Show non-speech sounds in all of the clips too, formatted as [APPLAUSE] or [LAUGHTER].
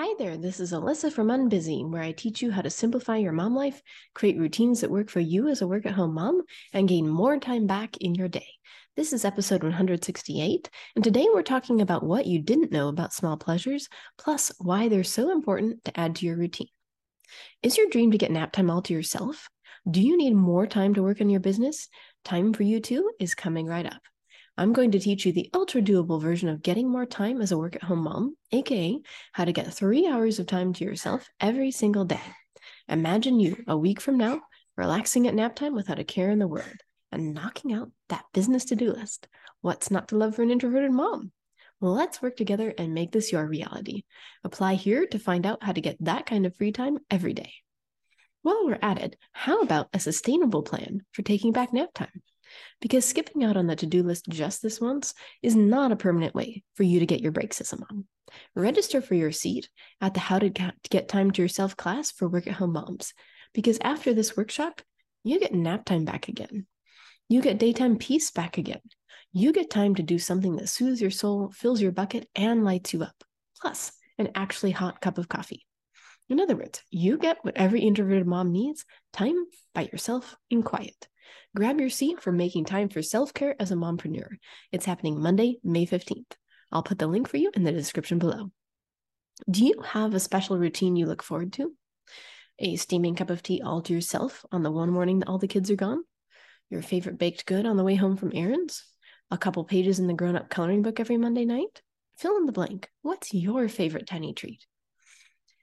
Hi there, this is Alyssa from Unbusy, where I teach you how to simplify your mom life, create routines that work for you as a work at home mom, and gain more time back in your day. This is episode 168, and today we're talking about what you didn't know about small pleasures, plus why they're so important to add to your routine. Is your dream to get nap time all to yourself? Do you need more time to work on your business? Time for you too is coming right up. I'm going to teach you the ultra doable version of getting more time as a work at home mom, aka how to get three hours of time to yourself every single day. Imagine you a week from now relaxing at nap time without a care in the world and knocking out that business to do list. What's not to love for an introverted mom? Let's work together and make this your reality. Apply here to find out how to get that kind of free time every day. While we're at it, how about a sustainable plan for taking back nap time? Because skipping out on the to do list just this once is not a permanent way for you to get your break system on. Register for your seat at the How to Get Time to Yourself class for work at home moms, because after this workshop, you get nap time back again. You get daytime peace back again. You get time to do something that soothes your soul, fills your bucket, and lights you up, plus an actually hot cup of coffee. In other words, you get what every introverted mom needs time by yourself in quiet. Grab your seat for making time for self care as a mompreneur. It's happening Monday, May 15th. I'll put the link for you in the description below. Do you have a special routine you look forward to? A steaming cup of tea all to yourself on the one morning that all the kids are gone? Your favorite baked good on the way home from errands? A couple pages in the grown up coloring book every Monday night? Fill in the blank. What's your favorite tiny treat?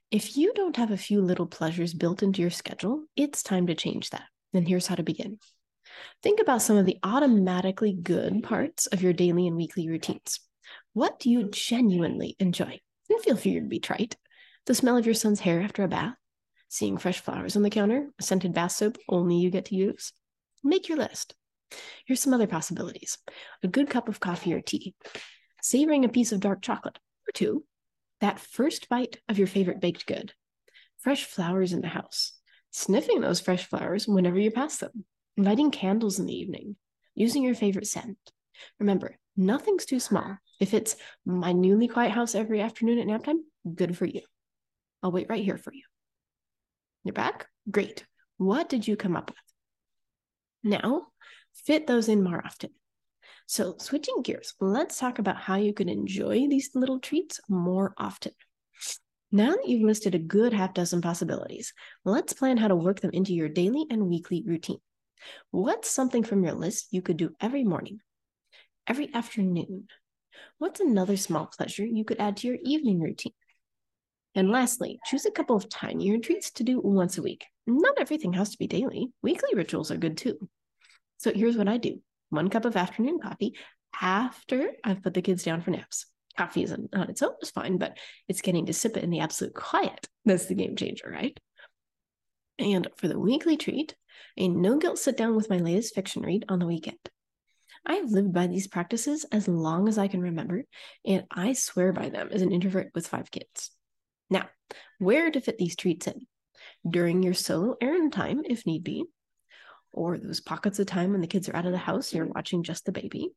If you don't have a few little pleasures built into your schedule, it's time to change that. And here's how to begin. Think about some of the automatically good parts of your daily and weekly routines. What do you genuinely enjoy? And feel free to be trite. The smell of your son's hair after a bath, seeing fresh flowers on the counter, a scented bath soap only you get to use. Make your list. Here's some other possibilities a good cup of coffee or tea, savoring a piece of dark chocolate or two, that first bite of your favorite baked good, fresh flowers in the house, sniffing those fresh flowers whenever you pass them, lighting candles in the evening, using your favorite scent. Remember, nothing's too small. If it's my newly quiet house every afternoon at nap time, good for you. I'll wait right here for you. You're back? Great. What did you come up with? Now, fit those in more often. So, switching gears, let's talk about how you can enjoy these little treats more often. Now that you've listed a good half dozen possibilities, let's plan how to work them into your daily and weekly routine. What's something from your list you could do every morning, every afternoon? What's another small pleasure you could add to your evening routine? And lastly, choose a couple of tinier treats to do once a week. Not everything has to be daily. Weekly rituals are good too. So here's what I do one cup of afternoon coffee after I've put the kids down for naps. Coffee isn't on its own is fine, but it's getting to sip it in the absolute quiet. That's the game changer, right? And for the weekly treat, a no guilt sit down with my latest fiction read on the weekend. I have lived by these practices as long as I can remember, and I swear by them as an introvert with five kids. Now, where to fit these treats in? During your solo errand time, if need be, or those pockets of time when the kids are out of the house you're watching just the baby.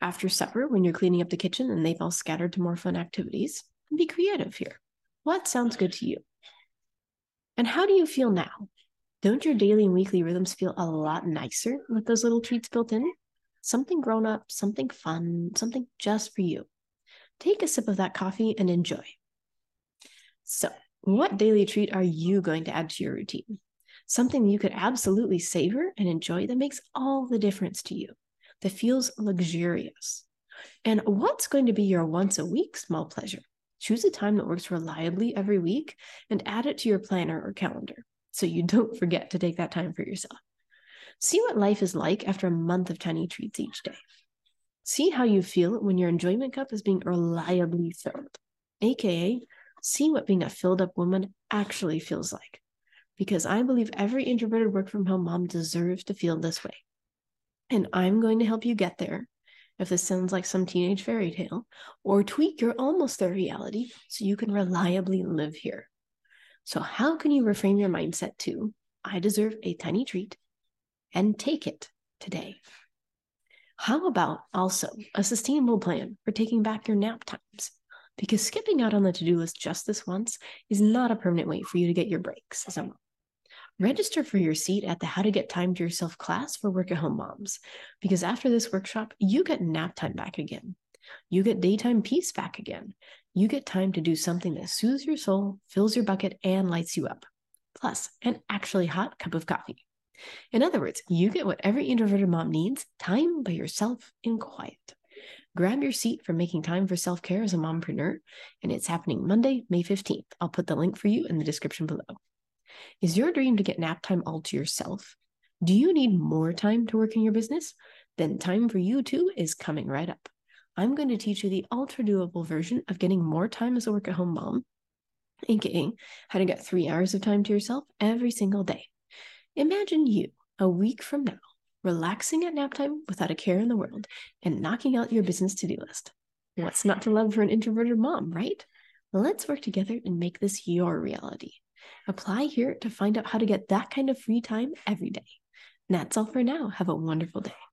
After supper, when you're cleaning up the kitchen and they've all scattered to more fun activities, be creative here. What sounds good to you? And how do you feel now? Don't your daily and weekly rhythms feel a lot nicer with those little treats built in? Something grown up, something fun, something just for you. Take a sip of that coffee and enjoy. So, what daily treat are you going to add to your routine? Something you could absolutely savor and enjoy that makes all the difference to you, that feels luxurious. And what's going to be your once a week small pleasure? Choose a time that works reliably every week and add it to your planner or calendar so you don't [LAUGHS] forget to take that time for yourself. See what life is like after a month of tiny treats each day. See how you feel when your enjoyment cup is being reliably filled, aka see what being a filled up woman actually feels like. Because I believe every introverted work from home mom deserves to feel this way. And I'm going to help you get there if this sounds like some teenage fairy tale, or tweak your almost there reality so you can reliably live here. So, how can you reframe your mindset to, I deserve a tiny treat and take it today? How about also a sustainable plan for taking back your nap times? because skipping out on the to do list just this once is not a permanent way for you to get your breaks mom. Register for your seat at the How to Get Time to Yourself class for work at home moms, because after this workshop, you get nap time back again. You get daytime peace back again. You get time to do something that soothes your soul, fills your bucket, and lights you up. Plus, an actually hot cup of coffee. In other words, you get what every introverted mom needs time by yourself in quiet. Grab your seat for making time for self care as a mompreneur, and it's happening Monday, May 15th. I'll put the link for you in the description below. Is your dream to get nap time all to yourself? Do you need more time to work in your business? Then time for you too is coming right up. I'm going to teach you the ultra doable version of getting more time as a work at home mom, aka how to get three hours of time to yourself every single day. Imagine you a week from now relaxing at nap time without a care in the world and knocking out your business to do list. What's not to love for an introverted mom, right? Let's work together and make this your reality. Apply here to find out how to get that kind of free time every day. And that's all for now. Have a wonderful day.